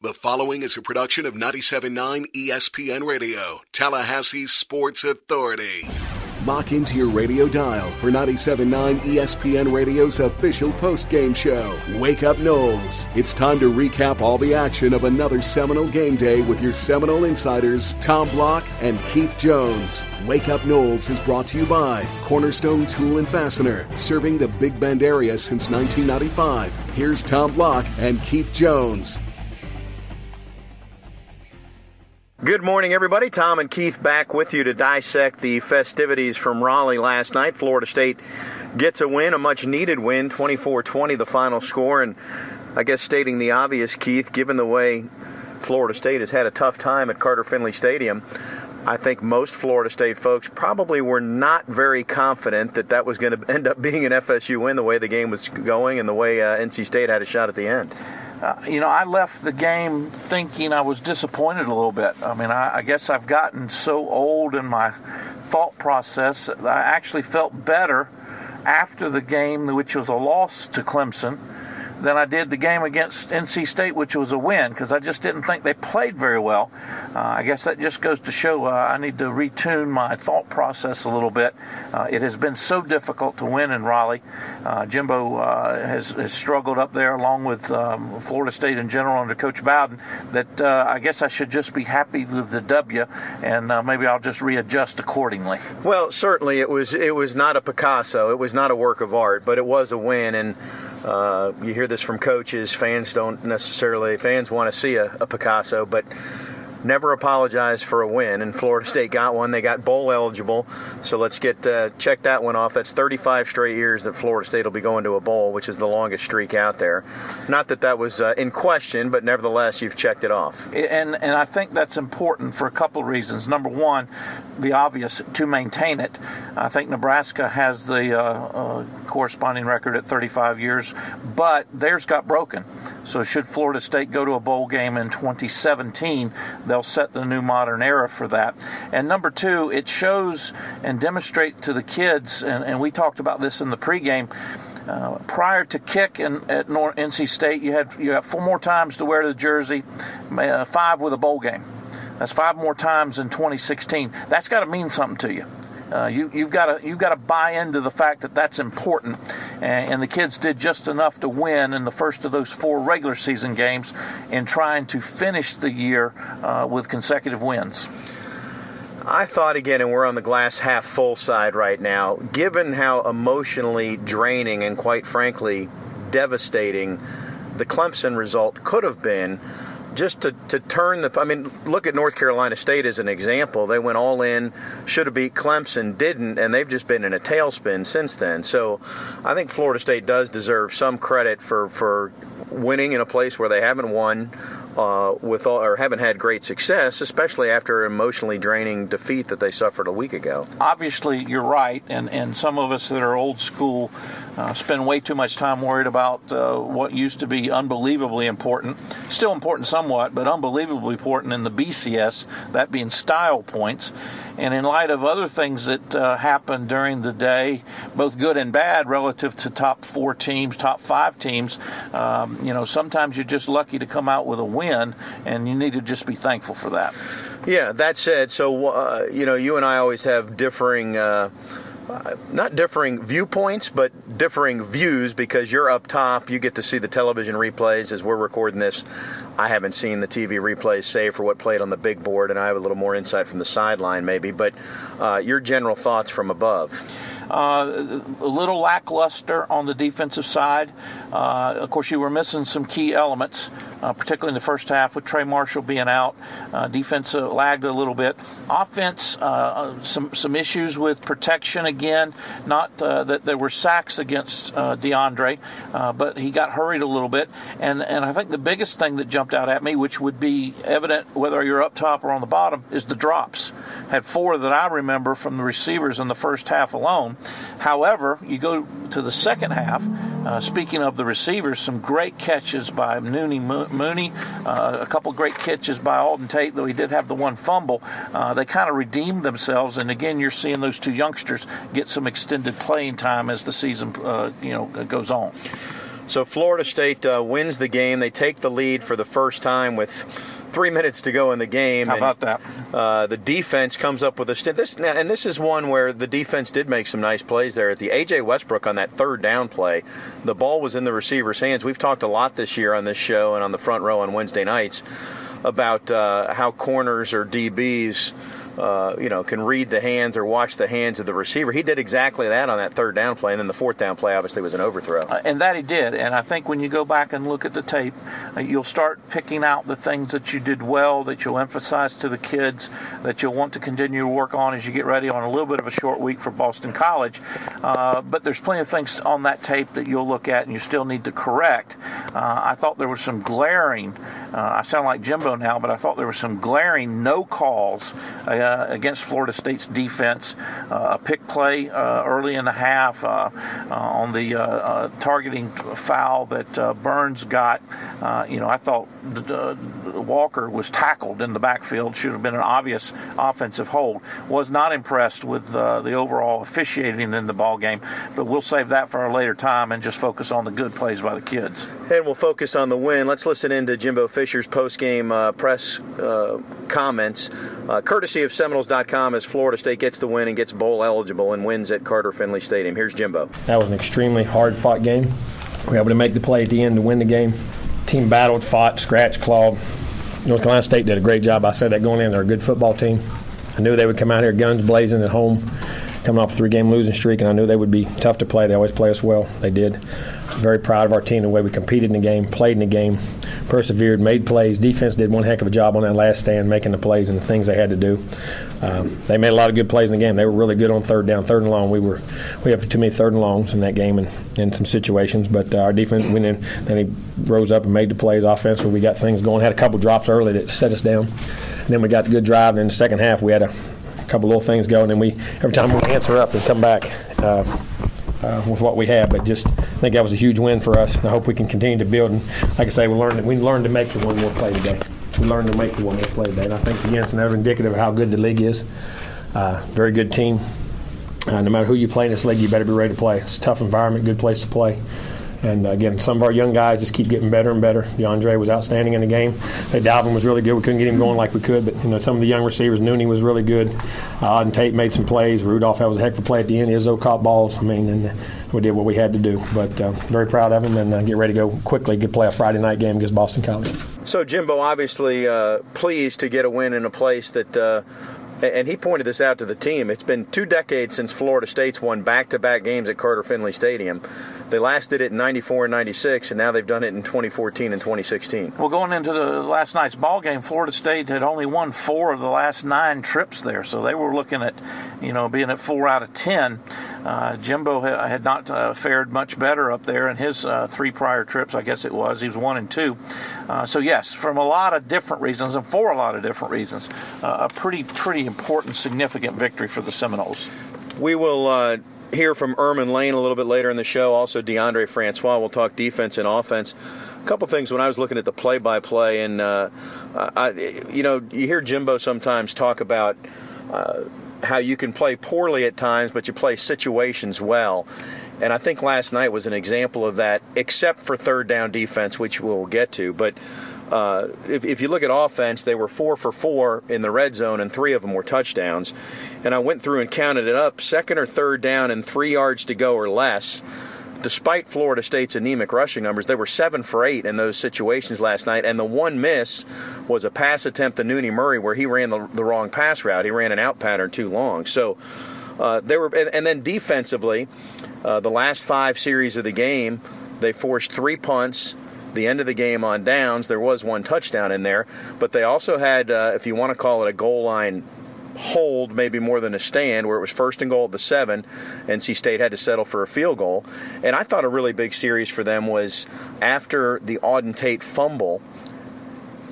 The following is a production of 97.9 ESPN Radio, Tallahassee's Sports Authority. Lock into your radio dial for 97.9 ESPN Radio's official post-game show, Wake Up Noles. It's time to recap all the action of another Seminole game day with your Seminole insiders, Tom Block and Keith Jones. Wake Up Noles is brought to you by Cornerstone Tool and Fastener, serving the Big Bend area since 1995. Here's Tom Block and Keith Jones. Good morning, everybody. Tom and Keith back with you to dissect the festivities from Raleigh last night. Florida State gets a win, a much needed win, 24 20, the final score. And I guess stating the obvious, Keith, given the way Florida State has had a tough time at Carter Finley Stadium, I think most Florida State folks probably were not very confident that that was going to end up being an FSU win the way the game was going and the way uh, NC State had a shot at the end. Uh, you know, I left the game thinking I was disappointed a little bit. I mean, I, I, guess I've gotten so old in my thought process. I actually felt better after the game, which was a loss to Clemson than I did the game against NC State, which was a win, because I just didn't think they played very well. Uh, I guess that just goes to show uh, I need to retune my thought process a little bit. Uh, it has been so difficult to win in Raleigh. Uh, Jimbo uh, has, has, struggled up there along with um, Florida State in general under Coach Bowden that uh, I guess I should just be happy with the W, and maybe I'll just readjust accordingly. Well, certainly it was it was not a Picasso, it was not a work of art, but it was a win, and Uh, you hear this from coaches. Fans don't necessarily fans want to see a, a Picasso, but never apologize for a win, and Florida State got one. They got bowl eligible, so let's get uh, check that one off. That's 35 straight years that Florida State will be going to a bowl, which is the longest streak out there. Not that that was uh, in question, but nevertheless, you've checked it off. And and I think that's important for a couple of reasons. Number one, the obvious to maintain it. I think Nebraska has the uh, uh corresponding record at 35 years, but theirs got broken. So should Florida State go to a bowl game in 2017? They'll set the new modern era for that. And number two, it shows and demonstrate to the kids, and, and we talked about this in the pregame. Uh, prior to kick in, at North, NC State, you had you had four more times to wear the jersey, uh, five with a bowl game. That's five more times in 2016. That's got to mean something to you. Uh, you, have got to you've got to buy into the fact that that's important, and, and, the kids did just enough to win in the first of those four regular season games, in trying to finish the year uh, with consecutive wins. I thought again, and we're on the glass half full side right now. Given how emotionally draining and quite frankly devastating the Clemson result could have been just to, to turn the I mean, look at North Carolina State as an example. They went all in, should have beat Clemson, didn't, and they've just been in a tailspin since then. So I think Florida State does deserve some credit for, for winning in a place where they haven't won uh, with all, or haven't had great success, especially after an emotionally draining defeat that they suffered a week ago. Obviously, you're right, and, and some of us that are old school uh, spend way too much time worried about uh, what used to be unbelievably important, still important somewhat, but unbelievably important in the BCS, that being style points. And in light of other things that uh, happened during the day, both good and bad, relative to top four teams, top five teams, um, you know, sometimes you're just lucky to come out with a win, and you need to just be thankful for that. Yeah, that said, so, uh, you know, you and I always have differing uh, not differing viewpoints, but differing views because you're up top. You get to see the television replays as we're recording this. I haven't seen the TV replays, save for what played on the big board, and I have a little more insight from the sideline, maybe. But uh, your general thoughts from above. Uh, a little lackluster on the defensive side. Uh, of course, you were missing some key elements, uh, particularly in the first half with Trey Marshall being out. Uh, defense uh, lagged a little bit. Offense, uh, some some issues with protection again. Not that there were sacks against DeAndre, but he got hurried a little bit. And and I think the biggest thing that jumped out at me, which would be evident whether you're up top or on the bottom, is the drops. Had four that I remember from the receivers in the first half alone. However, you go to the second half. Uh, speaking of the receivers, some great catches by Nooney, Nooney uh, a couple great catches by Auden Tate, though he did have the one fumble. Uh, they kind of redeemed themselves, and again, you're seeing those two youngsters get some extended playing time as the season, uh, you know, goes on. So Florida State uh, wins the game. They take the lead for the first time with three minutes to go in the game. How and, about that? Uh, the defense comes up with a st- this, and this is one where the defense did make some nice plays there. At the AJ Westbrook on that third down play, the ball was in the receiver's hands. We've talked a lot this year on this show and on the front row on Wednesday nights about uh, how corners or DBs uh, you know, can read the hands or watch the hands of the receiver. He did exactly that on that third down play, and then the fourth down play obviously was an overthrow. Uh, and that he did. And I think when you go back and look at the tape, uh, you'll start picking out the things that you did well, that you'll emphasize to the kids, that you'll want to continue to work on as you get ready on a little bit of a short week for Boston College. Uh, but there's plenty of things on that tape that you'll look at and you still need to correct. Uh, I thought there was some glaring. I sound like Jimbo now, but I thought there was some glaring no calls uh, against Florida State's defense. Uh, a pick play uh, early in the half uh, on the targeting foul that Burns got. you know, I thought Walker was tackled in the backfield. Should have been an obvious offensive hold. Was not impressed with the overall officiating in the ball game, but we'll save that for a later time and just focus on the good plays by the kids. And we'll focus on the win. Let's listen in to Jimbo Fisher's post-game uh, press uh, comments, uh, courtesy of Seminoles.com as Florida State gets the win and gets bowl eligible and wins at Carter Finley Stadium. Here's Jimbo. That was an extremely hard fought game. We were able to make the play at the end to win the game. Team battled, fought, scratched, clawed. North Carolina State did a great job. I said that going in. They're a good football team. I knew they would come out here guns blazing at home, coming off a three game losing streak, and I knew they would be tough to play. They always play us well. They did. Very proud of our team, the way we competed in the game, played in the game, persevered, made plays. Defense did one heck of a job on that last stand, making the plays and the things they had to do. Um, they made a lot of good plays in the game. They were really good on third down, third and long. We were we have too many third and longs in that game and in some situations. But uh, our defense, we then then he rose up and made the plays Offense, offensively. We got things going. Had a couple drops early that set us down. And then we got the good drive. And in the second half, we had a couple little things going. And we every time we answer up and come back. Uh, uh, with what we have. But just I think that was a huge win for us. I hope we can continue to build. And like I say, we learned we learned to make the one more play today. We learned to make the one more play today. And I think again, it's another indicative of how good the league is. Uh, very good team. Uh, no matter who you play in this league, you better be ready to play. It's a tough environment, good place to play. And again, some of our young guys just keep getting better and better. DeAndre was outstanding in the game. Hey, Dalvin was really good. We couldn't get him going like we could, but you know some of the young receivers, Nooney was really good. Uh, Auden Tate made some plays. Rudolph that was a heck of a play at the end. Izzo caught balls. I mean, and we did what we had to do. But uh, very proud of him, and uh, get ready to go quickly. Get play a Friday night game against Boston College. So Jimbo, obviously uh, pleased to get a win in a place that uh, and he pointed this out to the team. It's been two decades since Florida State's won back-to-back games at Carter Finley Stadium. They last did it in 94 and 96, and now they've done it in 2014 and 2016. Well, going into the last night's ball game, Florida State had only won four of the last nine trips there, so they were looking at, you know, being at four out of ten. Uh, Jimbo had not uh, fared much better up there in his uh, three prior trips, I guess it was. He was one and two. Uh, so yes, from a lot of different reasons and for a lot of different reasons, uh, a pretty pretty important, significant victory for the Seminoles. We will uh, hear from Ermon Lane a little bit later in the show. Also, DeAndre Francois. We'll talk defense and offense. A couple things when I was looking at the play-by-play, and uh, I, you know, you hear Jimbo sometimes talk about. Uh, how you can play poorly at times, but you play situations well. And I think last night was an example of that, except for third down defense, which we'll get to. But uh, if, if, you look at offense, they were four for four in the red zone, and three of them were touchdowns. And I went through and counted it up second or third down and three yards to go or less. Despite Florida State's anemic rushing numbers, they were seven for eight in those situations last night. And the one miss was a pass attempt to Nooney Murray where he ran the, the wrong pass route. He ran an out pattern too long. So uh, they were, and, and then defensively, uh, the last five series of the game, they forced three punts the end of the game on downs. There was one touchdown in there, but they also had, uh, if you want to call it a goal line hold, maybe more than a stand, where it was first and goal at the seven. NC State had to settle for a field goal. And I thought a really big series for them was after the Auden Tate fumble.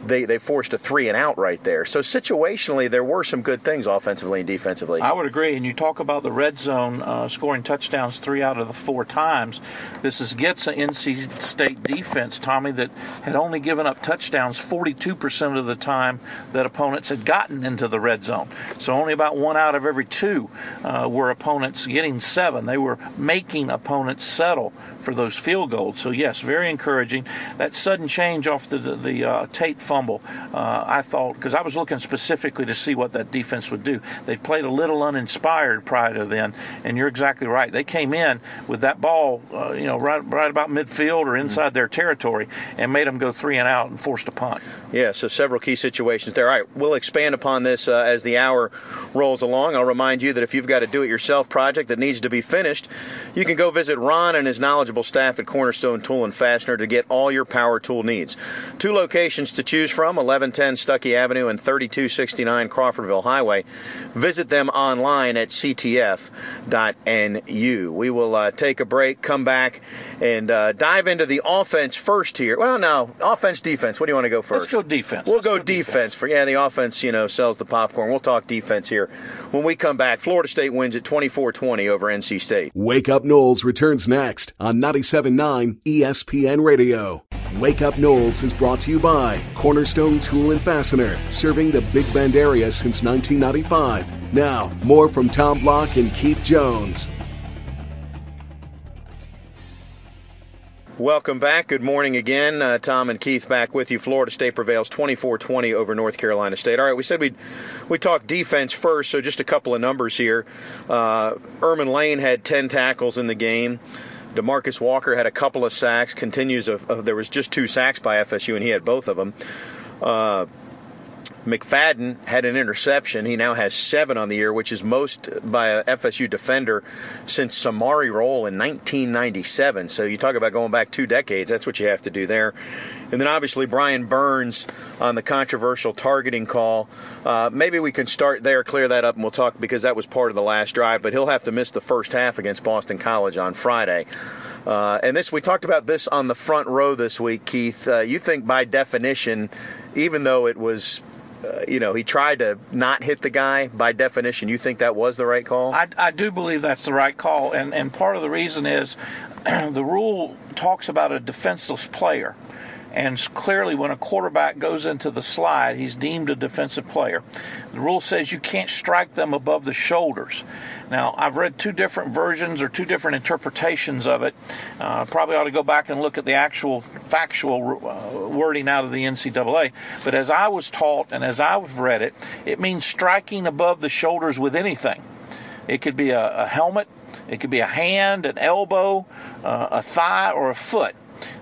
They, they forced a three and out right there. So situationally, there were some good things offensively and defensively. I would agree. And you talk about the red zone uh, scoring touchdowns three out of the four times. This is gets an NC State defense, Tommy, that had only given up touchdowns 42% of the time that opponents had gotten into the red zone. So only about one out of every two uh, were opponents getting seven. They were making opponents settle for those field goals. So yes, very encouraging. That sudden change off the the, uh, fumble, uh, I thought because I was looking specifically to see what that defense would do. They played a little uninspired prior to then, and you're exactly right. They came in with that ball, uh, you know, right right about midfield or inside mm-hmm. their territory, and made them go three and out and forced a punt. Yeah, so several key situations there. All right, we'll expand upon this uh, as the hour rolls along. I'll remind you that if you've got a do-it-yourself project that needs to be finished, you can go visit Ron and his knowledgeable staff at Cornerstone Tool and Fastener to get all your power tool needs. Two locations to choose from 1110 Stuckey Avenue and 3269 Crawfordville Highway. Visit them online at ctf.nu. We will uh, take a break, come back, and uh, dive into the offense first here. Well, no, offense, defense. What do you want to go first? Let's go defense. We'll go, go defense. defense. for yeah. The offense, you know, sells the popcorn. We'll talk defense here when we come back. Florida State wins at 24-20 over NC State. Wake Up Noles returns next on 97.9 ESPN Radio. Wake Up Noles is brought to you by Cornerstone Tool and Fastener, serving the Big Bend area since 1995. Now, more from Tom Block and Keith Jones. Welcome back. Good morning again. Uh, Tom and Keith back with you. Florida State prevails 24-20 over North Carolina State. All right, we said we'd we talk defense first, so just a couple of numbers here. Uh, Ermon Lane had 10 tackles in the game. Demarcus Walker had a couple of sacks. Continues of, of, there was just two sacks by FSU, and he had both of them. Uh, McFadden had an interception. He now has seven on the year, which is most by a FSU defender since Samari Rolle in 1997. So you talk about going back two decades. That's what you have to do there. And then obviously Brian Burns on the controversial targeting call. Uh, maybe we can start there, clear that up, and we'll talk because that was part of the last drive. But he'll have to miss the first half against Boston College on Friday. Uh, and this we talked about this on the front row this week, Keith. Uh, you think by definition, even though it was uh, you know, he tried to not hit the guy. By definition, you think that was the right call? I, I do believe that's the right call, and and part of the reason is the rule talks about a defenseless player. And clearly, when a quarterback goes into the slide, he's deemed a defensive player. The rule says you can't strike them above the shoulders. Now, I've read two different versions or two different interpretations of it. Uh, probably ought to go back and look at the actual factual uh, wording out of the NCAA. But as I was taught and as I've read it, it means striking above the shoulders with anything. It could be a, a helmet, it could be a hand, an elbow, uh, a thigh, or a foot.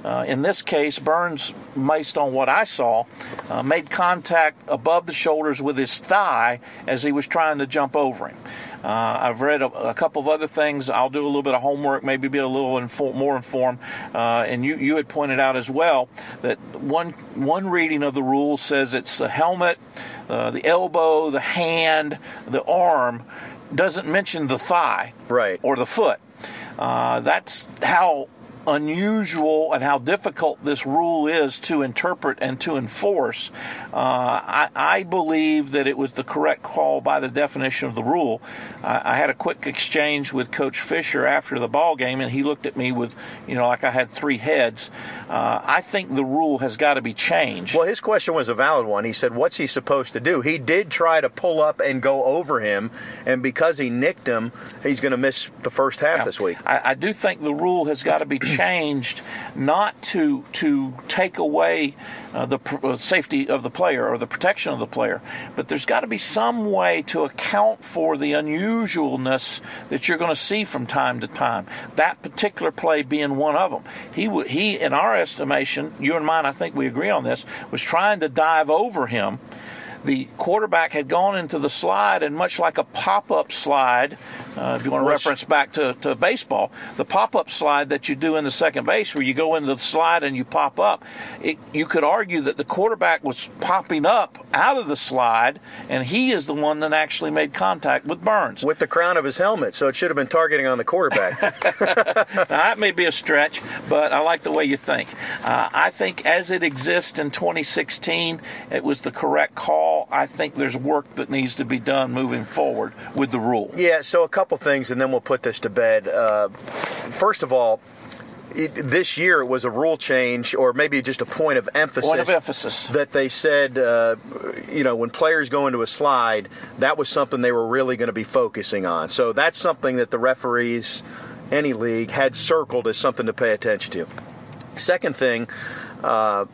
Uh, in this case, Burns, based on what I saw, uh, made contact above the shoulders with his thigh as he was trying to jump over him. Uh, I've read a, a, couple of other things. I'll do a little bit of homework, maybe be a little infor- more informed. Uh, and you, you had pointed out as well that one one reading of the rule says it's the helmet, uh, the elbow, the hand, the arm. Doesn't mention the thigh, right, or the foot. Uh, that's how unusual and how difficult this rule is to interpret and to enforce, uh, I, I, believe that it was the correct call by the definition of the rule. I, I, had a quick exchange with Coach Fisher after the ball game, and he looked at me with, you know, like I had three heads. Uh, I think the rule has got to be changed. Well, his question was a valid one. He said, "What's he supposed to do?" He did try to pull up and go over him, and because he nicked him, he's going to miss the first half yeah, this week. I, I do think the rule has got to be changed not to to take away uh, the pr- uh, safety of the player or the protection of the player, but there's got to be some way to account for the unusualness that you're going to see from time to time. That particular play being one of them. He w- he, in our estimation, you and mine, I think we agree on this, was trying to dive over him the quarterback had gone into the slide, and much like a pop up slide, uh, if you want to reference back to, to baseball, the pop up slide that you do in the second base where you go into the slide and you pop up, it, you could argue that the quarterback was popping up out of the slide, and he is the one that actually made contact with Burns. With the crown of his helmet, so it should have been targeting on the quarterback. now, that may be a stretch, but I like the way you think. Uh, I think as it exists in 2016, it was the correct call. I think there's work that needs to be done moving forward with the rule. Yeah, so a couple things, and then we'll put this to bed. Uh, first of all, it, this year it was a rule change, or maybe just a point of emphasis. Point of emphasis that they said, uh, you know, when players go into a slide, that was something they were really going to be focusing on. So that's something that the referees, any league, had circled as something to pay attention to. Second thing. Uh,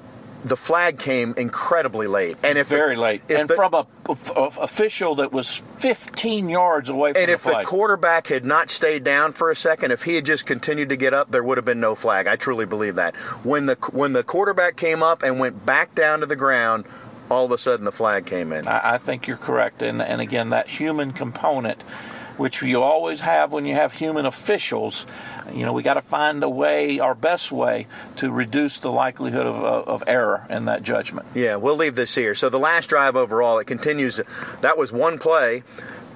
the flag came incredibly late, and if very the, late, and the, from a, a, official that was 15 yards away from and the if the quarterback had not stayed down for a second, if he had just continued to get up, there would have been no flag. I truly believe that. When the when the quarterback came up and went back down to the ground, all of a sudden the flag came in. I, I think you're correct, and and again that human component which you always have when you have human officials. You know, we got to find a way, our best way, to reduce the likelihood of, of error in that judgment. Yeah, we'll leave this here. So the last drive overall, it continues. That was one play.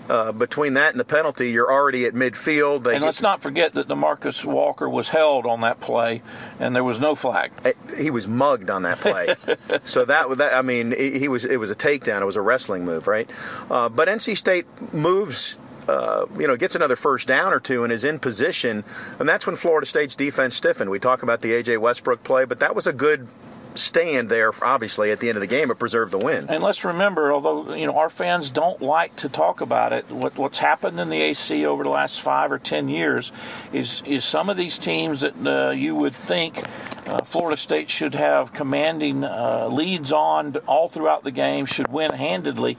Uh, between that and the penalty, you're already at midfield. They and let's not forget that Demarcus Walker was held on that play, and there was no flag. He was mugged on that play. so that, was that, I mean, he was. It was a takedown. It was a wrestling move, right? Uh, but NC State moves uh, you know, gets another first down or two and is in position, and that's when Florida State's defense stiffened. We talk about the AJ Westbrook play, but that was a good stand there, obviously, at the end of the game, but preserve the win. And let's remember, although you know our fans don't like to talk about it, what, what's happened in the ACC over the last five or ten years is is some of these teams that uh, you would think uh, Florida State should have commanding uh, leads on all throughout the game, should win handedly.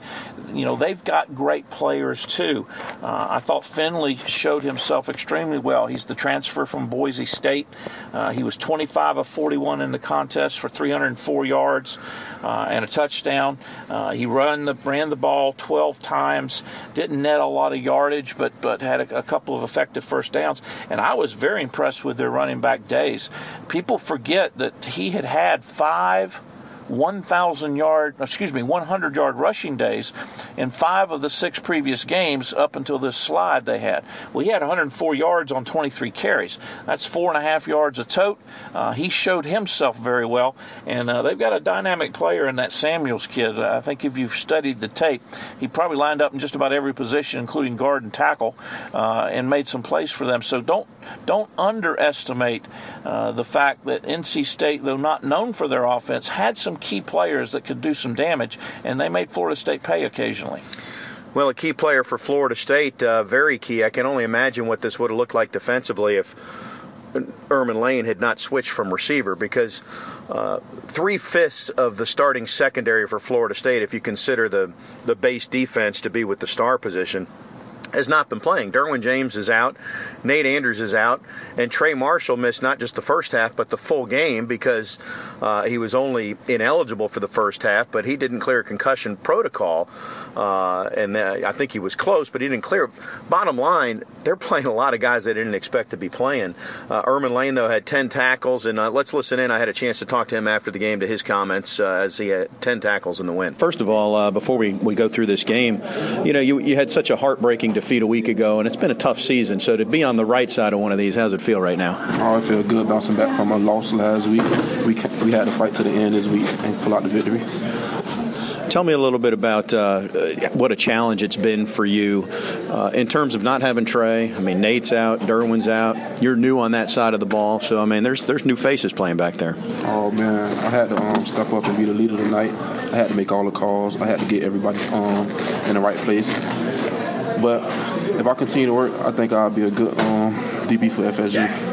You know, they've got great players too. Uh, I thought Finley showed himself extremely well. He's the transfer from Boise State. Uh, he was 25 of 41 in the contest for 304 yards uh, and a touchdown. Uh, he run the, ran the ball 12 times, didn't net a lot of yardage, but, but had a, a couple of effective first downs. And I was very impressed with their running back Dayes. People forget that he had had five 1,000 yard, excuse me, 100 yard rushing days in five of the six previous games up until this slide they had. Well, he had 104 yards on 23 carries. That's four and a half yards a tote. Uh, he showed himself very well, and uh, they've got a dynamic player in that Samuels kid. I think if you've studied the tape, he probably lined up in just about every position, including guard and tackle, uh, and made some plays for them. So don't don't underestimate uh, the fact that NC State, though not known for their offense, had some key players that could do some damage, and they made Florida State pay occasionally. Well, a key player for Florida State, uh, very key. I can only imagine what this would have looked like defensively if Ermon Lane had not switched from receiver because uh, three fifths of the starting secondary for Florida State, if you consider the, the base defense to be with the star position, has not been playing. Derwin James is out, Nate Andrews is out, and Trey Marshall missed not just the first half but the full game because uh, he was only ineligible for the first half, but he didn't clear concussion protocol, uh, and uh, I think he was close, but he didn't clear. Bottom line, they're playing a lot of guys they didn't expect to be playing. Uh, Ermon Lane though had 10 tackles, and uh, let's listen in. I had a chance to talk to him after the game to his comments uh, as he had 10 tackles in the win. First of all, before we, we go through this game, you know you, you had such a heartbreaking defeat a week ago, and it's been a tough season. So to be on the right side of one of these, how's it feel right now? Oh, I feel good bouncing back from a loss last week. We we had to fight to the end this week and pull out the victory. Tell me a little bit about uh, what a challenge it's been for you uh, in terms of not having Trey. I mean, Nate's out, Derwin's out. You're new on that side of the ball, so I mean, there's there's new faces playing back there. Oh man, I had to um, step up and be the leader tonight. I had to make all the calls. I had to get everybody um, in the right place. But if I continue to work, I think I'll be a good um, DB for FSU.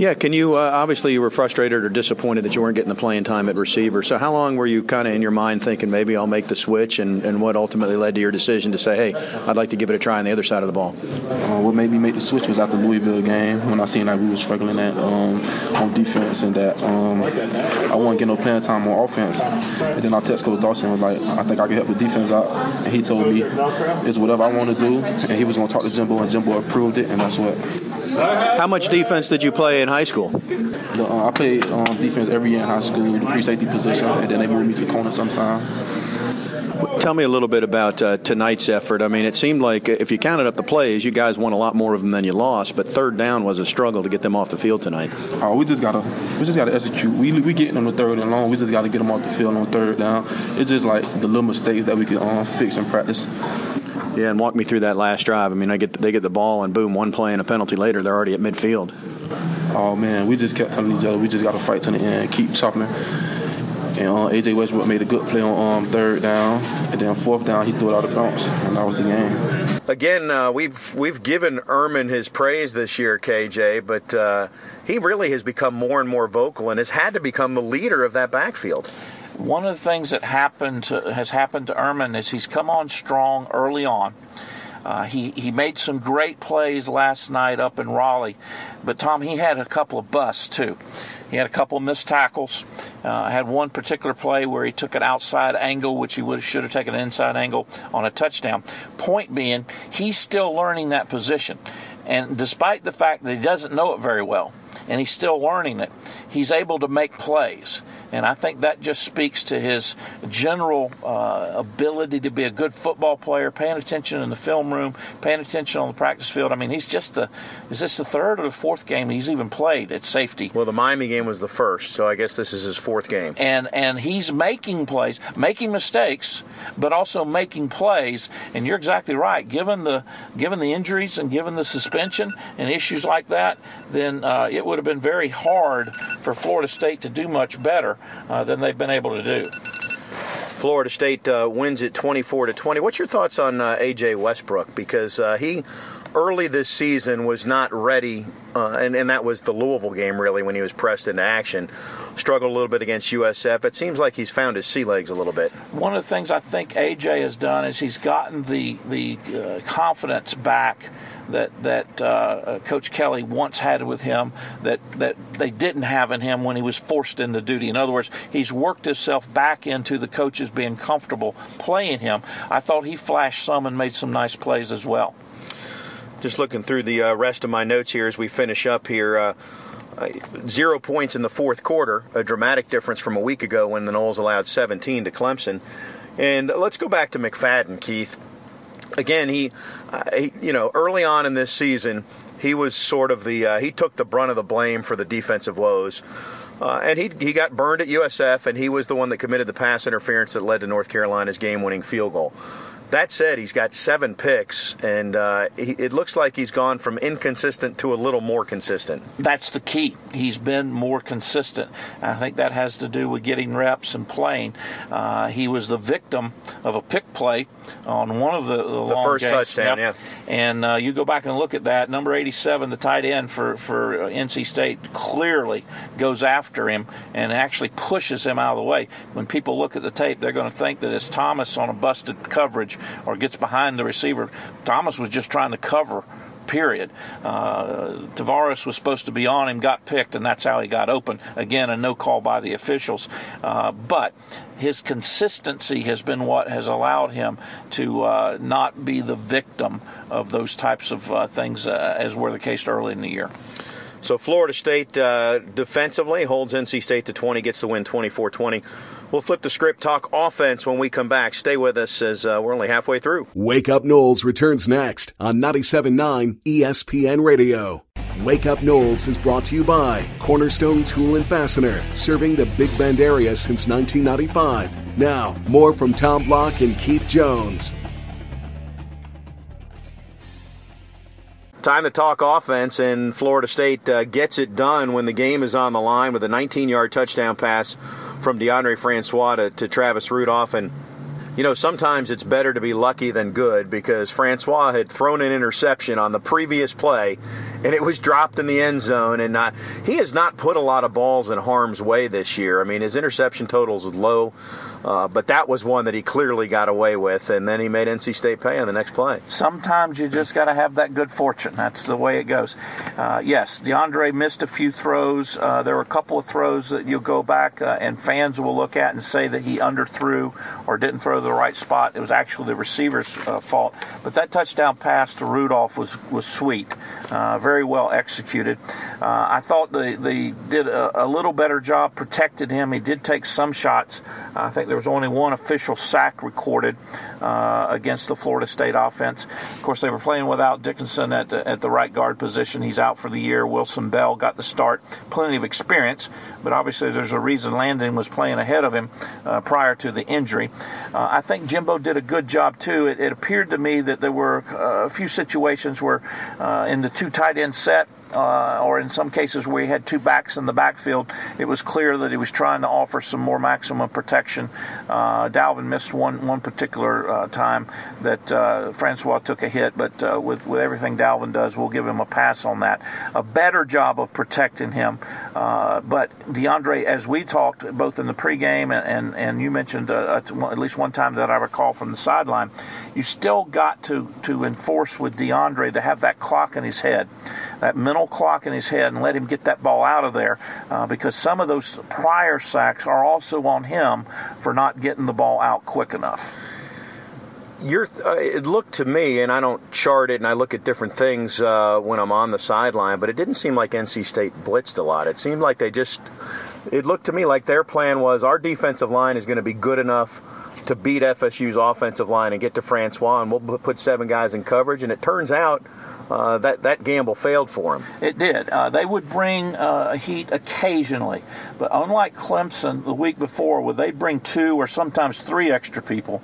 Yeah, can you uh, obviously you were frustrated or disappointed that you weren't getting the playing time at receiver. So how long were you kind of in your mind thinking maybe I'll make the switch, and, and what ultimately led to your decision to say, hey, I'd like to give it a try on the other side of the ball? Uh, what made me make the switch was after Louisville game when I seen that we were struggling at um, on defense and that um, I wasn't getting no playing time on offense. And then I text Coach Dawson was like, I think I can help the defense out, and he told me it's whatever I want to do, and he was going to talk to Jimbo, and Jimbo approved it, and that's what how much defense did you play in high school? The, uh, I played um, defense every year in high school, the free safety position, and then they moved me to corner sometime. Tell me a little bit about uh, tonight's effort. I mean, it seemed like if you counted up the plays, you guys won a lot more of them than you lost. But third down was a struggle to get them off the field tonight. Oh, we just gotta, we just gotta execute. We we getting them the third and long. We just gotta get them off the field on third down. It's just like the little mistakes that we can um, fix in practice. Yeah, and walk me through that last drive. I mean, I get they get the ball and boom, one play and a penalty later, they're already at midfield. Oh man, we just kept telling each other we just got to fight to the end, keep chopping. And uh, AJ Westbrook made a good play on um, third down, and then fourth down he threw it out of bounds, and that was the game. Again, uh, we've we've given Ermon his praise this year, KJ, but uh, he really has become more and more vocal and has had to become the leader of that backfield one of the things that happened to, has happened to Ermon is he's come on strong early on. Uh, he he made some great plays last night up in Raleigh, but Tom he had a couple of busts too. He had a couple missed tackles. Uh, had one particular play where he took an outside angle, which he would should have taken an inside angle on a touchdown. Point being, he's still learning that position, and despite the fact that he doesn't know it very well, and he's still learning it, he's able to make plays. And I think that just speaks to his general uh, ability to be a good football player, paying attention in the film room, paying attention on the practice field. I mean, he's just the is this the third or the fourth game he's even played at safety? Well, the Miami game was the first, so I guess this is his fourth game. And and he's making plays, making mistakes, but also making plays. And you're exactly right. Given the given the injuries and given the suspension and issues like that, then uh, it would have been very hard for Florida State to do much better uh, than they've been able to do. Florida State uh, wins it 24 to 20. What's your thoughts on uh, AJ Westbrook? Because uh, he early this season was not ready, uh, and, and that was the Louisville game really when he was pressed into action. Struggled a little bit against USF. It seems like he's found his sea legs a little bit. One of the things I think AJ has done is he's gotten the the uh, confidence back that that uh, Coach Kelly once had with him that that they didn't have in him when he was forced into duty. In other words, he's worked himself back into the coaches being comfortable playing him. I thought he flashed some and made some nice plays as well. Just looking through the uh, rest of my notes here as we finish up here. Uh, zero points in the fourth quarter, a dramatic difference from a week ago when the Noles allowed 17 to Clemson. And let's go back to McFadden, Keith again, he, uh, he, you know, early on in this season, he was sort of the uh, he took the brunt of the blame for the defensive woes. Uh, and he, he got burned at USF, and he was the one that committed the pass interference that led to North Carolina's game winning field goal. That said, he's got seven picks, and uh, he, it looks like he's gone from inconsistent to a little more consistent. That's the key. He's been more consistent. I think that has to do with getting reps and playing. Uh, he was the victim of a pick play on one of the, the, the first games. touchdown. Yep. Yeah, and uh, you go back and look at that. Number 87, the tight end for for uh, NC State, clearly goes after him and actually pushes him out of the way. When people look at the tape, they're going to think that it's Thomas on a busted coverage or gets behind the receiver. Thomas was just trying to cover period. Uh, Tavares was supposed to be on him, got picked, and that's how he got open. Again, a no call by the officials. Uh, but his consistency has been what has allowed him to uh, not be the victim of those types of uh, things uh, as were the case early in the year. So Florida State uh, defensively holds NC State to 20, gets the win 24 20. We'll flip the script, talk offense when we come back. Stay with us as uh, we're only halfway through. Wake Up Noles returns next on 97.9 ESPN Radio. Wake Up Noles is brought to you by Cornerstone Tool and Fastener, serving the Big Bend area since 1995. Now, more from Tom Block and Keith Jones. Time to talk offense, and Florida State uh, gets it done when the game is on the line with a 19 yard touchdown pass from DeAndre Francois to, to Travis Rudolph. And you know, sometimes it's better to be lucky than good because Francois had thrown an interception on the previous play and it was dropped in the end zone. And uh, he has not put a lot of balls in harm's way this year. I mean, his interception totals is low, uh, but that was one that he clearly got away with. And then he made NC State pay on the next play. Sometimes you just got to have that good fortune. That's the way it goes. Uh, yes, DeAndre missed a few throws. Uh, there were a couple of throws that you'll go back uh, and fans will look at and say that he underthrew or didn't throw the right spot. It was actually the receiver's uh, fault. But that touchdown pass to Rudolph was was sweet, uh, very well executed. I thought they, they did a, a, little better job, protected him. He did take some shots. I think there was only one official sack recorded uh, against the Florida State offense. Of course, they were playing without Dickerson at the, at the right guard position. He's out for the year. Wilson Bell got the start. Plenty of experience, but obviously there's a reason Landon was playing ahead of him uh, prior to the injury. Uh, I think Jimbo did a good job too. It, it appeared to me that there were uh, a few situations where uh, in the two tight end set, uh, or in some cases where he had two backs in the backfield, it was clear that he was trying to offer some more maximum protection. Uh, Dalvin missed one one particular uh, time that uh, Francois took a hit, but uh, with with everything Dalvin does, we'll give him a pass on that. A better job of protecting him. Uh, but DeAndre, as we talked both in the pregame and and, and you mentioned at least one time that I recall from the sideline, you still got to to enforce with DeAndre to have that clock in his head, that mental clock in his head and let him get that ball out of there uh, because some of those prior sacks are also on him for not getting the ball out quick enough. Uh, it looked to me, and I don't chart it, and I look at different things uh, when I'm on the sideline, but it didn't seem like NC State blitzed a lot. It seemed like they just, it looked to me like their plan was our defensive line is going to be good enough to beat FSU's offensive line and get to Francois, and we'll put seven guys in coverage. And it turns out uh, that that gamble failed for them. It did. Uh, they would bring uh, heat occasionally, but unlike Clemson the week before, where they'd bring two or sometimes three extra people,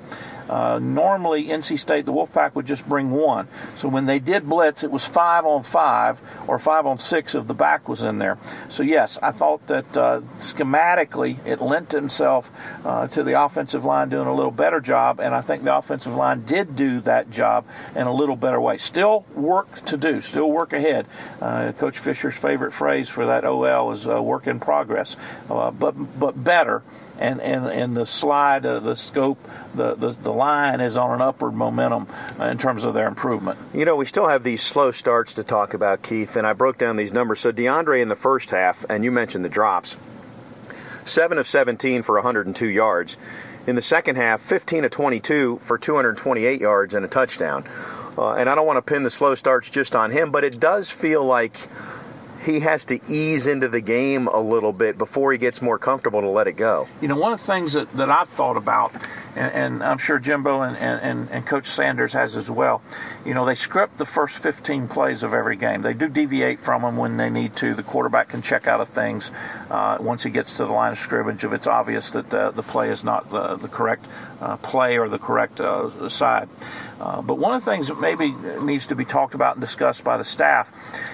uh, normally, NC State, the Wolfpack would just bring one. So when they did blitz, it was five on five or five on six if the back was in there. So yes, I thought that uh, schematically it lent itself uh, to the offensive line doing a little better job, and I think the offensive line did do that job in a little better way. Still work to do, still work ahead. Uh, Coach Fisher's favorite phrase for that OL is uh, work in progress, uh, but but better and, and, and the slide, the scope, the, the, the line is on an upward momentum in terms of their improvement. You know, we still have these slow starts to talk about, Keith, and I broke down these numbers. So DeAndre in the first half, and you mentioned the drops, 7 of 17 for 102 yards. In the second half, 15 of 22 for 228 yards and a touchdown. Uh, and I don't want to pin the slow starts just on him, but it does feel like he has to ease into the game a little bit before he gets more comfortable to let it go. You know, one of the things that, that I've thought about, and, and I'm sure Jimbo and, and, and, Coach Sanders has as well, you know, they script the first 15 plays of every game. They do deviate from them when they need to. The quarterback can check out of things uh, once he gets to the line of scrimmage if it's obvious that uh, the play is not the, the correct uh, play or the correct uh, side. Uh, but one of the things that maybe needs to be talked about and discussed by the staff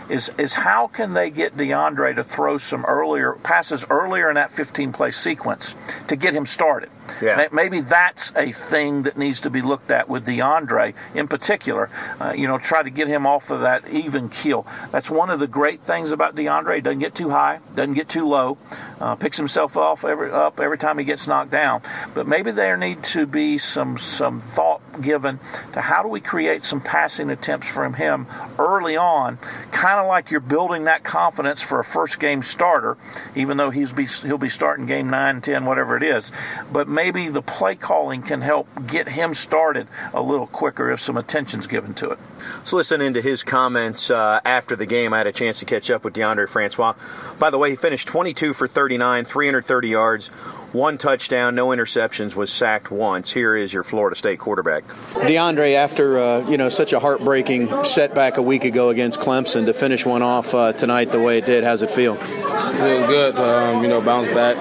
is is how can they get DeAndre to throw some earlier passes earlier in that 15 play sequence to get him started. Yeah. Maybe that's a thing that needs to be looked at with DeAndre in particular. Uh, you know, try to get him off of that even keel. That's one of the great things about DeAndre. He doesn't get too high, doesn't get too low, uh, picks himself off every up every time he gets knocked down. But maybe there need to be some some thought given to how do we create some passing attempts from him early on, kind of like you're building that confidence for a first game starter, even though he's be, he'll be starting game 9, 10, whatever it is. But maybe the play calling can help get him started a little quicker if some attention's given to it. Let's listen into his comments uh, after the game. I had a chance to catch up with DeAndre Francois. By the way, he finished 22 for 39, 330 yards, one touchdown, no interceptions, was sacked once. Here is your Florida State quarterback. DeAndre, after uh, you know such a heartbreaking setback a week ago against Clemson, to finish one off uh, tonight the way it did, how's it feel? Feels good. Um, you know, bounce back,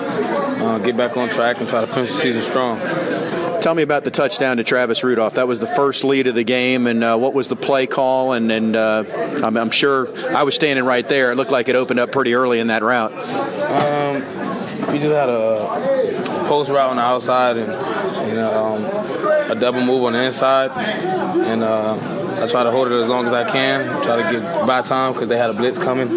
uh, get back on track, and try to finish the season strong. Tell me about the touchdown to Travis Rudolph. That was the first lead of the game, and uh, what was the play call? And, and uh, I'm, I'm, sure I was standing right there. It looked like it opened up pretty early in that route. Um, we just had a post route on the outside, and know, um, a double move on the inside, and uh, I try to hold it as long as I can. Try to get by time because they had a blitz coming,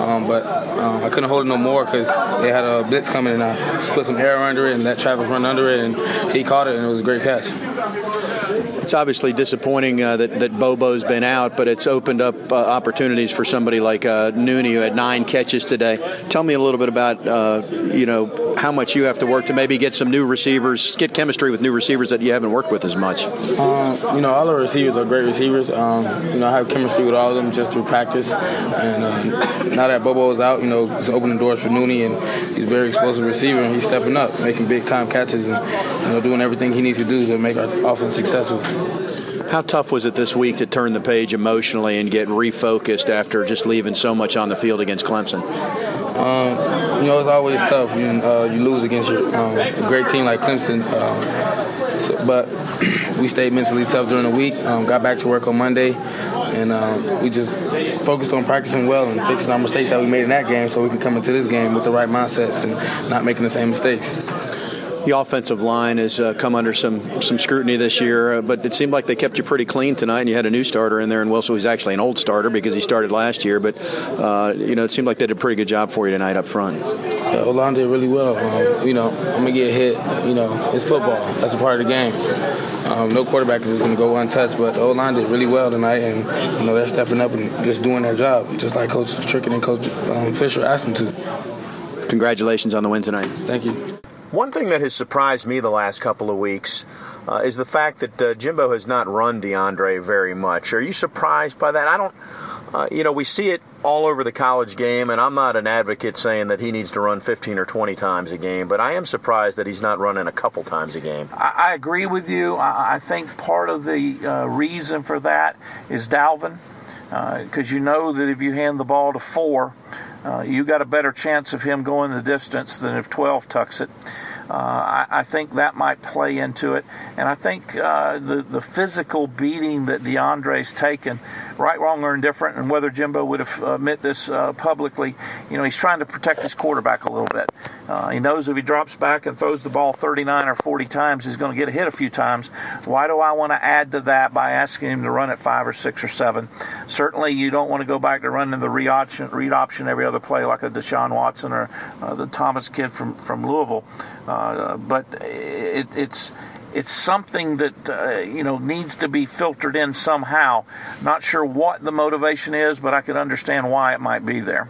um, but um, I couldn't hold it no more because they had a blitz coming, and I put some air under it and let Travis run under it, and he caught it, and it was a great catch. It's obviously disappointing uh, that, that Bobo's been out, but it's opened up uh, opportunities for somebody like uh, Nooney who had nine catches today. Tell me a little bit about uh, you know how much you have to work to maybe get some new receivers, get chemistry with new receivers that you haven't worked with as much. Um, you know, all our receivers are great receivers. Um, you know, I have chemistry with all of them just through practice, and um, now that Bobo is out, you know, it's opening doors for Nooney, and he's a very explosive receiver, and he's stepping up, making big time catches, and you know, doing everything he needs to do to make our offense successful. How tough was it this week to turn the page emotionally and get refocused after just leaving so much on the field against Clemson? Um, you know, it's always tough when uh, you lose against um, a great team like Clemson. Um, so, but we stayed mentally tough during the week. Um, got back to work on Monday, and um, we just focused on practicing well and fixing our mistakes that we made in that game, so we can come into this game with the right mindsets and not making the same mistakes. The offensive line has uh, come under some some scrutiny this year, uh, but it seemed like they kept you pretty clean tonight. And you had a new starter in there, and Wilson was actually an old starter because he started last year. But uh, you know, it seemed like they did a pretty good job for you tonight up front. Yeah, O line did really well. Um, you know, I'm gonna get hit. You know, it's football. That's a part of the game. Um, no quarterback is going to go untouched, but O line did really well tonight, and you know they're stepping up and just doing their job, just like Coach Trickett and Coach um, Fisher asked them to. Congratulations on the win tonight. Thank you. One thing that has surprised me the last couple of weeks uh, is the fact that uh, Jimbo has not run DeAndre very much. Are you surprised by that? I don't. Uh, you know, we see it all over the college game, and I'm not an advocate saying that he needs to run 15 or 20 times a game, but I am surprised that he's not running a couple times a game. I, I agree with you. I, I, think part of the uh, reason for that is Dalvin, because uh, you know that if you hand the ball to four, uh, you got a better chance of him going the distance than if 12 tucks it. Uh, I, I, think that might play into it, and I think uh, the the physical beating that DeAndre's taken, right, wrong, or indifferent, and whether Jimbo would have admit this uh, publicly, you know, he's trying to protect his quarterback a little bit. Uh, he knows if he drops back and throws the ball 39 or 40 times, he's going to get hit a few times. Why do I want to add to that by asking him to run at five or six or seven? Certainly, you don't want to go back to running the read option, read option every other play like a Deshaun Watson or uh, the Thomas kid from from Louisville. Uh, but it, it's it's something that uh, you know needs to be filtered in somehow. Not sure what the motivation is, but I can understand why it might be there.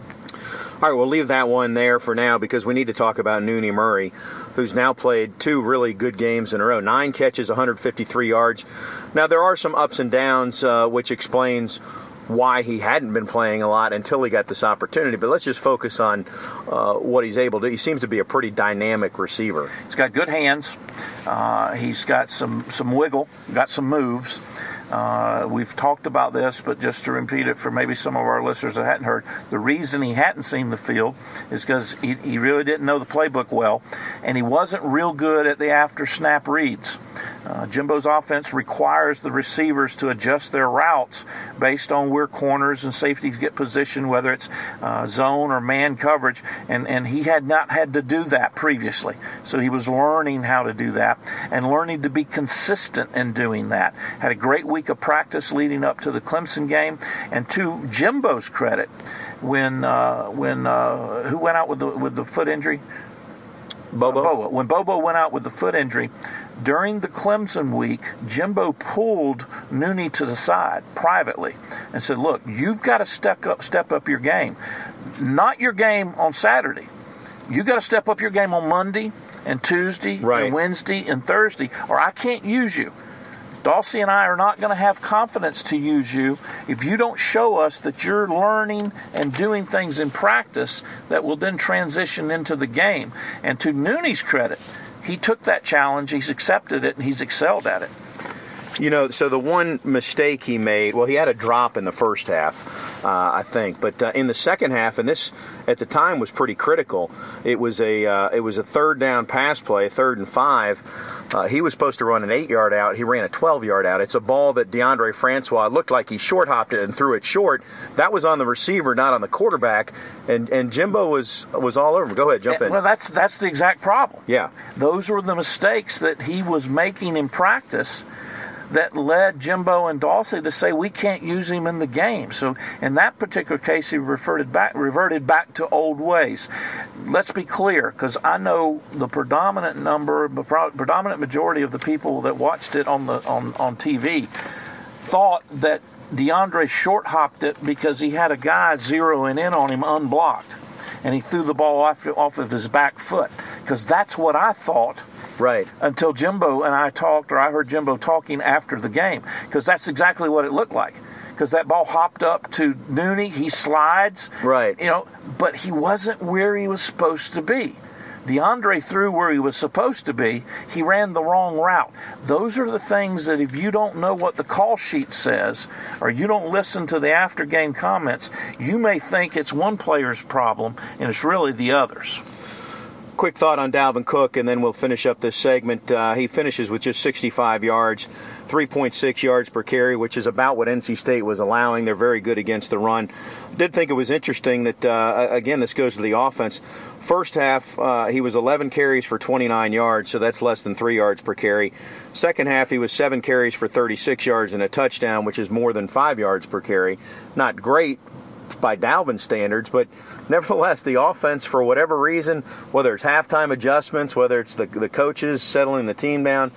All right, we'll leave that one there for now because we need to talk about Nooney Murray, who's now played two really good games in a row. Nine catches, 153 yards. Now, there are some ups and downs, uh, which explains why he hadn't been playing a lot until he got this opportunity. But let's just focus on uh, what he's able to. He seems to be a pretty dynamic receiver. He's got good hands. Uh, he's got some some wiggle. Got some moves. Uh, we've talked about this, but just to repeat it for maybe some of our listeners that hadn't heard, the reason he hadn't seen the field is because he, he really didn't know the playbook well, and he wasn't real good at the after snap reads. Uh, Jimbo's offense requires the receivers to adjust their routes based on where corners and safeties get positioned, whether it's uh, zone or man coverage, and, and he had not had to do that previously. So he was learning how to do that and learning to be consistent in doing that. Had a great week of practice leading up to the Clemson game. And to Jimbo's credit, when uh, when uh, who went out with the with the foot injury? Bobo. Bobo. When Bobo went out with the foot injury, during the Clemson week, Jimbo pulled Nooney to the side privately and said, "Look, you've got to step up, step up your game. Not your game on Saturday. You've got to step up your game on Monday and Tuesday right. and Wednesday and Thursday, or I can't use you." Dawsey and I are not going to have confidence to use you if you don't show us that you're learning and doing things in practice that will then transition into the game. And to Nooney's credit, he took that challenge, he's accepted it, and he's excelled at it. You know, so the one mistake he made, well, he had a drop in the first half, uh, I think, but uh, in the second half, and this at the time was pretty critical. It was a uh, it was a third down pass play, third and five. Uh, he was supposed to run an eight yard out. He ran a 12 yard out. It's a ball that DeAndre Francois looked like he short hopped it and threw it short. That was on the receiver, not on the quarterback. And and Jimbo was was all over. Go ahead, jump in. Well, that's that's the exact problem. Yeah, those were the mistakes that he was making in practice that led Jimbo and Dawsey to say we can't use him in the game. So in that particular case, he reverted back reverted back to old ways. Let's be clear, because I know the predominant number, the predominant majority of the people that watched it on the on on TV thought that DeAndre short hopped it because he had a guy zeroing in on him unblocked, and he threw the ball off off of his back foot. Because that's what I thought Right. Until Jimbo and I talked, or I heard Jimbo talking after the game, because that's exactly what it looked like. Because that ball hopped up to Nooney, he slides. Right. You know, but he wasn't where he was supposed to be. DeAndre threw where he was supposed to be. He ran the wrong route. Those are the things that if you don't know what the call sheet says, or you don't listen to the after game comments, you may think it's one player's problem and it's really the others quick thought on Dalvin Cook, and then we'll finish up this segment. Uh, he finishes with just 65 yards, 3.6 yards per carry, which is about what NC State was allowing. They're very good against the run. Did think it was interesting that, uh, again, this goes to the offense. First half, uh, he was 11 carries for 29 yards, so that's less than three yards per carry. Second half, he was seven carries for 36 yards and a touchdown, which is more than five yards per carry. Not great by Dalvin standards, but nevertheless, the offense, for whatever reason, whether it's halftime adjustments, whether it's the, the coaches settling the team down,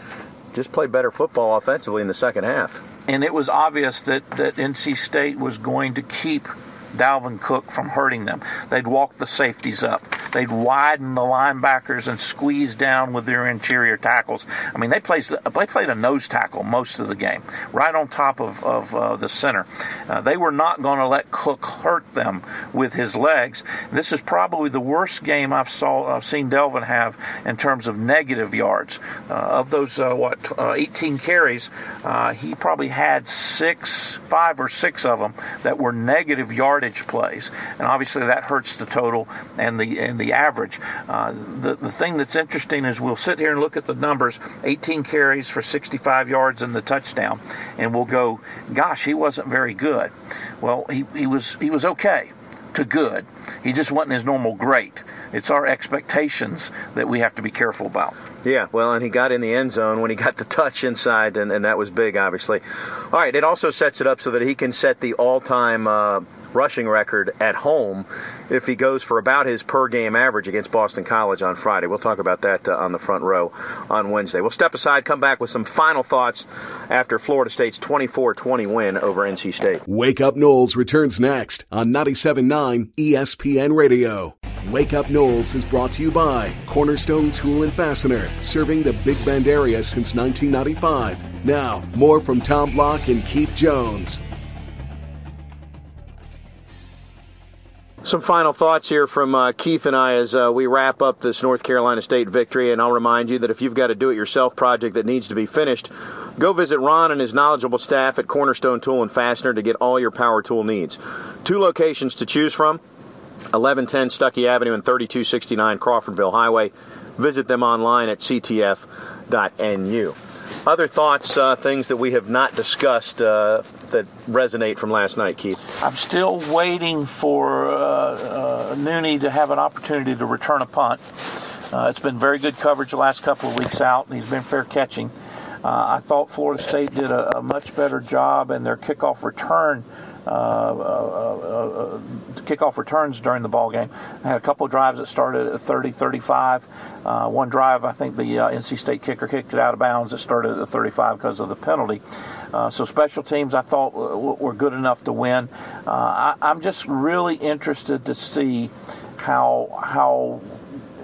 just played better football offensively in the second half. And it was obvious that, that NC State was going to keep Dalvin Cook from hurting them. They'd walk the safeties up. They'd widen the linebackers and squeeze down with their interior tackles. I mean, they played they played a nose tackle most of the game, right on top of, of uh, the center. Uh, they were not going to let Cook hurt them with his legs. This is probably the worst game I've saw I've seen Dalvin have in terms of negative yards. Uh, of those uh, what uh, 18 carries, uh, he probably had six, five or six of them that were negative yards yardage plays, and obviously that hurts the total and the and the average. Uh, the the thing that's interesting is we'll sit here and look at the numbers: 18 carries for 65 yards and the touchdown, and we'll go, "Gosh, he wasn't very good." Well, he he was he was okay to good. He just wasn't his normal great. It's our expectations that we have to be careful about. Yeah, well, and he got in the end zone when he got the touch inside, and, and that was big, obviously. All right, it also sets it up so that he can set the all time. Uh, rushing record at home if he goes for about his per game average against Boston College on Friday. We'll talk about that uh, on the front row on Wednesday. We'll step aside, come back with some final thoughts after Florida State's 24 20 win over NC State. Wake Up Noles returns next on 97.9 ESPN Radio. Wake Up Noles is brought to you by Cornerstone Tool and Fastener, serving the Big Bend area since 1995. Now, more from Tom Block and Keith Jones. Some final thoughts here from uh, Keith and I as uh, we wrap up this North Carolina State victory. And I'll remind you that if you've got a do it yourself project that needs to be finished, go visit Ron and his knowledgeable staff at Cornerstone Tool and Fastener to get all your power tool needs. Two locations to choose from 1110 Stuckey Avenue and 3269 Crawfordville Highway. Visit them online at ctf.nu. Other thoughts, uh, things that we have not discussed uh, that resonate from last night, Keith? I'm still waiting for uh, uh Nooney to have an opportunity to return a punt. Uh, it's been very good coverage the last couple of weeks out, and he's been fair catching. Uh, I thought Florida State did a, a, much better job in their kickoff return Uh, uh, uh, kickoff returns during the ball game. I had a couple drives that started at 30, 35. one drive, I think the NC State kicker kicked it out of bounds. It started at 35 because of the penalty. so special teams, I thought were good enough to win. I, I'm just really interested to see how how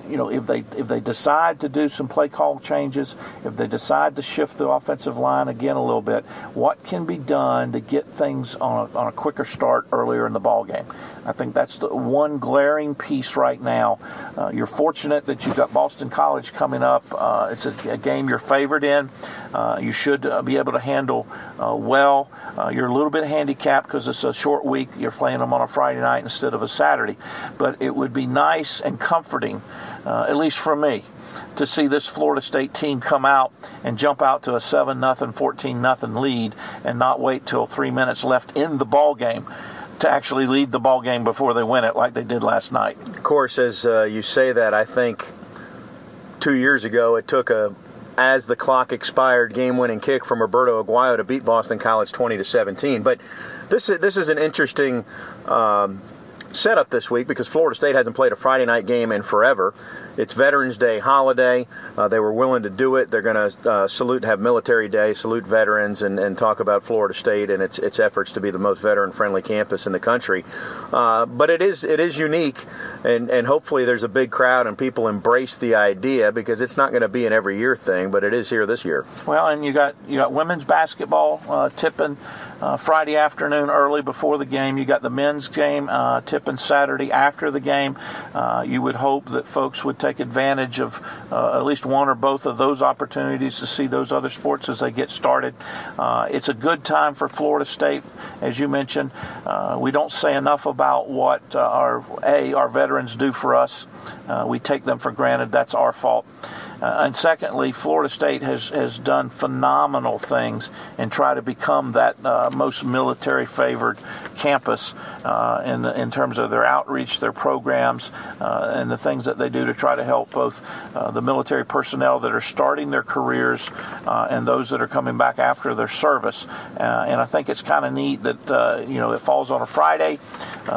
you know, if they if they decide to do some play call changes, if they decide to shift the offensive line again a little bit, what can be done to get things on a, on a quicker start earlier in the ball game? I think that's the one glaring piece right now. Uh, you're fortunate that you've got Boston College coming up. Uh, it's a, a, game you're favored in. Uh, you should uh, be able to handle uh, well. Uh, you're a little bit handicapped because it's a short week. You're playing them on a Friday night instead of a Saturday. But it would be nice and comforting, at least for me, to see this Florida State team come out and jump out to a 7 nothing, 14 nothing lead and not wait till three minutes left in the ball game to actually lead the ball game before they win it like they did last night. Of course, as uh, you say that, I think two years ago it took a as the clock expired game-winning kick from Roberto Aguayo to beat Boston College 20 to 17. But this is this is an interesting um, setup this week because Florida State hasn't played a Friday night game in forever. It's Veterans Day holiday. Uh, they were willing to do it. They're going to uh, salute, have Military Day, salute veterans, and, and talk about Florida State and its its efforts to be the most veteran-friendly campus in the country. Uh, but it is it is unique, and and hopefully there's a big crowd and people embrace the idea because it's not going to be an every year thing, but it is here this year. Well, and you got you got women's basketball uh, tipping uh, Friday afternoon early before the game. You got the men's game uh, tipping Saturday after the game. Uh, you would hope that folks would take advantage of uh, at least one or both of those opportunities to see those other sports as they get started. Uh, it's a good time for Florida State, as you mentioned. Uh, we don't say enough about what our a our veterans do for us. we take them for granted. That's our fault. Uh, and secondly, Florida State has, has done phenomenal things and try to become that uh, most military favored campus uh, in, the, in terms of their outreach, their programs, uh, and the things that they do to try to help both uh, the military personnel that are starting their careers uh, and those that are coming back after their service. and I think it's kind of neat that you know it falls on a Friday.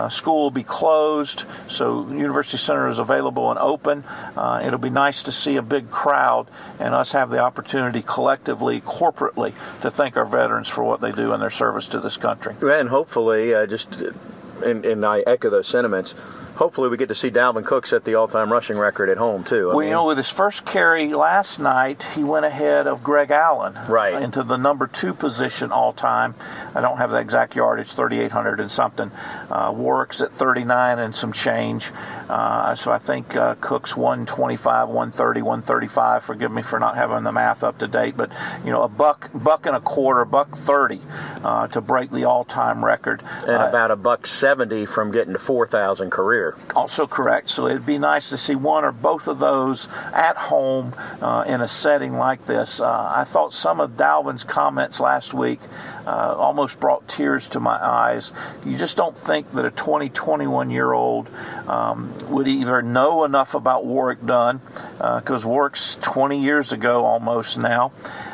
school will be closed, so University Center is available and open. it'll be nice to see a big crowd and us have the opportunity collectively, corporately, to thank our veterans for what they do in their service to this country. And hopefully, uh, just, and, and I echo those sentiments hopefully we get to see Dalvin Cook set the all-time rushing record at home too. I well, mean, you know, with his first carry last night, he went ahead of Greg Allen right into the number two position all-time. I don't have the exact yardage, 3,800 and something. Uh, Warrick's at 39 and some change. Uh, so I think uh, Cook's 125, 130, 135. Forgive me for not having the math up to date, but you know, a buck, buck and a quarter, buck 30 uh, to break the all-time record, and uh, about a buck 70 from getting to 4,000 career. Also correct. So it'd be nice to see one or both of those at home uh, in a setting like this. Uh, I thought some of Dalvin's comments last week uh, almost brought tears to my eyes. You just don't think that a 20, 21 year old um, would either know enough about Warrick Dunn, because uh, Warrick's 20 years ago almost now,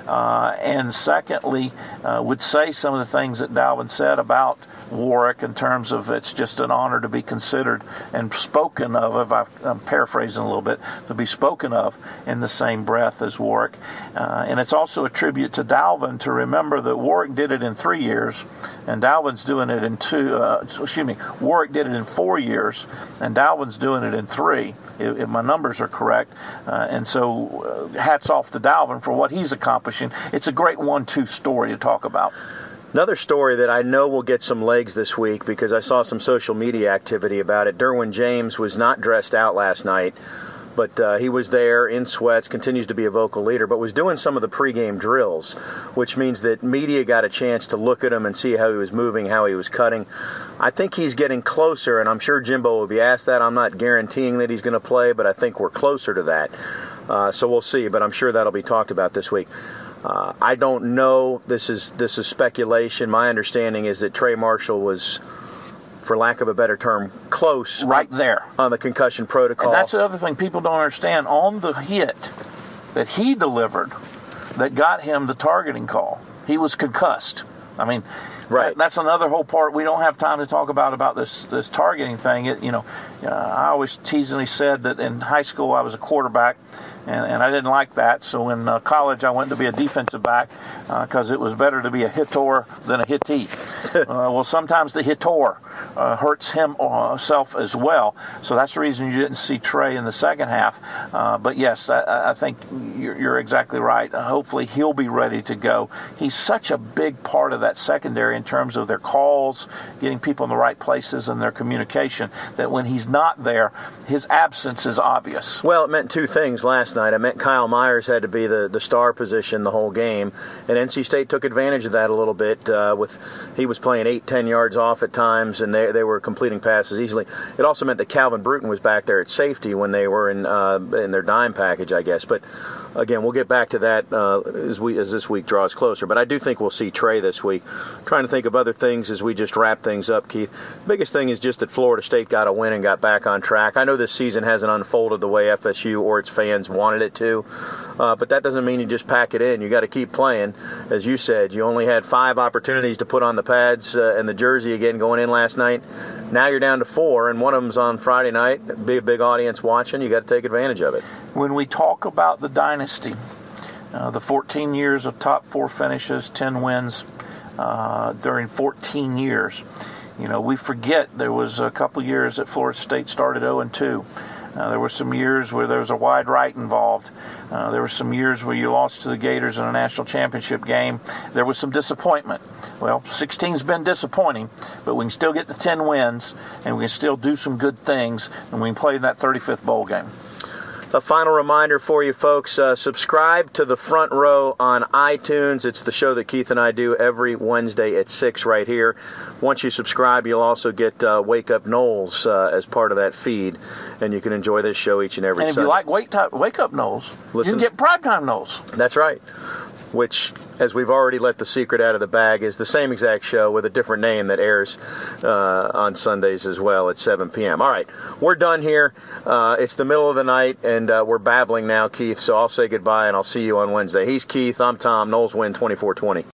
uh, and secondly, uh, would say some of the things that Dalvin said about Warrick in terms of it's just an honor to be considered and spoken of, if I'm paraphrasing a little bit, to be spoken of in the same breath as Warrick, Uh, and it's also a tribute to Dalvin to remember that Warrick did it in three years and Dalvin's doing it in two, uh, excuse me, Warrick did it in four years and Dalvin's doing it in three, if, if my numbers are correct. Uh, and so uh, hats off to Dalvin for what he's accomplishing. It's a great one-two story to talk about. Another story that I know will get some legs this week because I saw some social media activity about it. Derwin James was not dressed out last night, but uh, he was there in sweats, continues to be a vocal leader, but was doing some of the pregame drills, which means that media got a chance to look at him and see how he was moving, how he was cutting. I think he's getting closer, and I'm sure Jimbo will be asked that. I'm not guaranteeing that he's going to play, but I think we're closer to that. Uh, so we'll see, but I'm sure that'll be talked about this week. Uh, I don't know. This is this is speculation. My understanding is that Trey Marshall was, for lack of a better term, close right there on the concussion protocol. And that's the other thing people don't understand. On the hit that he delivered, that got him the targeting call, he was concussed. I mean, Right. that's another whole part we don't have time to talk about about this this targeting thing. It, you know, uh, I always teasingly said that in high school I was a quarterback, and, and I didn't like that. So in uh, college I went to be a defensive back because uh, it was better to be a hitter than a hittite. uh, well, sometimes the hitter uh, hurts himself uh, as well. So that's the reason you didn't see Trey in the second half. Uh, but yes, I, I think you're, you're, exactly right. hopefully he'll be ready to go. He's such a big part of that secondary in terms of their calls, getting people in the right places, and their communication. That when he's not there, his absence is obvious. Well, it meant two things last night. I meant Kyle Myers had to be the, the star position the whole game, and NC State took advantage of that a little bit. Uh, with he was playing eight, ten yards off at times, and they they were completing passes easily. It also meant that Calvin Brewton was back there at safety when they were in uh, in their dime package, I guess. But again, we'll get back to that uh, as we as this week draws closer. But I do think we'll see Trey this week. trying to think of other things as we just wrap things up, Keith. Biggest thing is just that Florida State got a win and got back on track. I know this season hasn't unfolded the way FSU or its fans wanted it to, uh, but that doesn't mean you just pack it in. You got to keep playing. As you said, you only had five opportunities to put on the pads uh, and the jersey again going in last night. Now you're down to four, and one of them's on Friday night. Big, big audience watching. You got to take advantage of it. When we talk about the dynasty, uh, the 14 years of top four finishes, 10 wins uh, during 14 years. You know, we forget there was a couple years that Florida State started 0 and 2. Uh, there were some years where there was a wide right involved. Uh, there were some years where you lost to the Gators in a national championship game. There was some disappointment. Well, 16's been disappointing, but we can still get the 10 wins, and we can still do some good things, and we can play in that 35th bowl game. A final reminder for you folks uh, subscribe to the front row on iTunes. It's the show that Keith and I do every Wednesday at 6 right here. Once you subscribe, you'll also get uh, Wake Up Noles uh, as part of that feed, and you can enjoy this show each and every And if Sunday. you like Wake, time, wake Up Noles, Listen. you can get Primetime Noles. That's right. Which, as we've already let the secret out of the bag, is the same exact show with a different name that airs uh, on Sundays as well at 7 p.m. All right, we're done here. Uh, it's the middle of the night, and uh, we're babbling now, Keith. So I'll say goodbye, and I'll see you on Wednesday. He's Keith. I'm Tom. Noles win 24 20.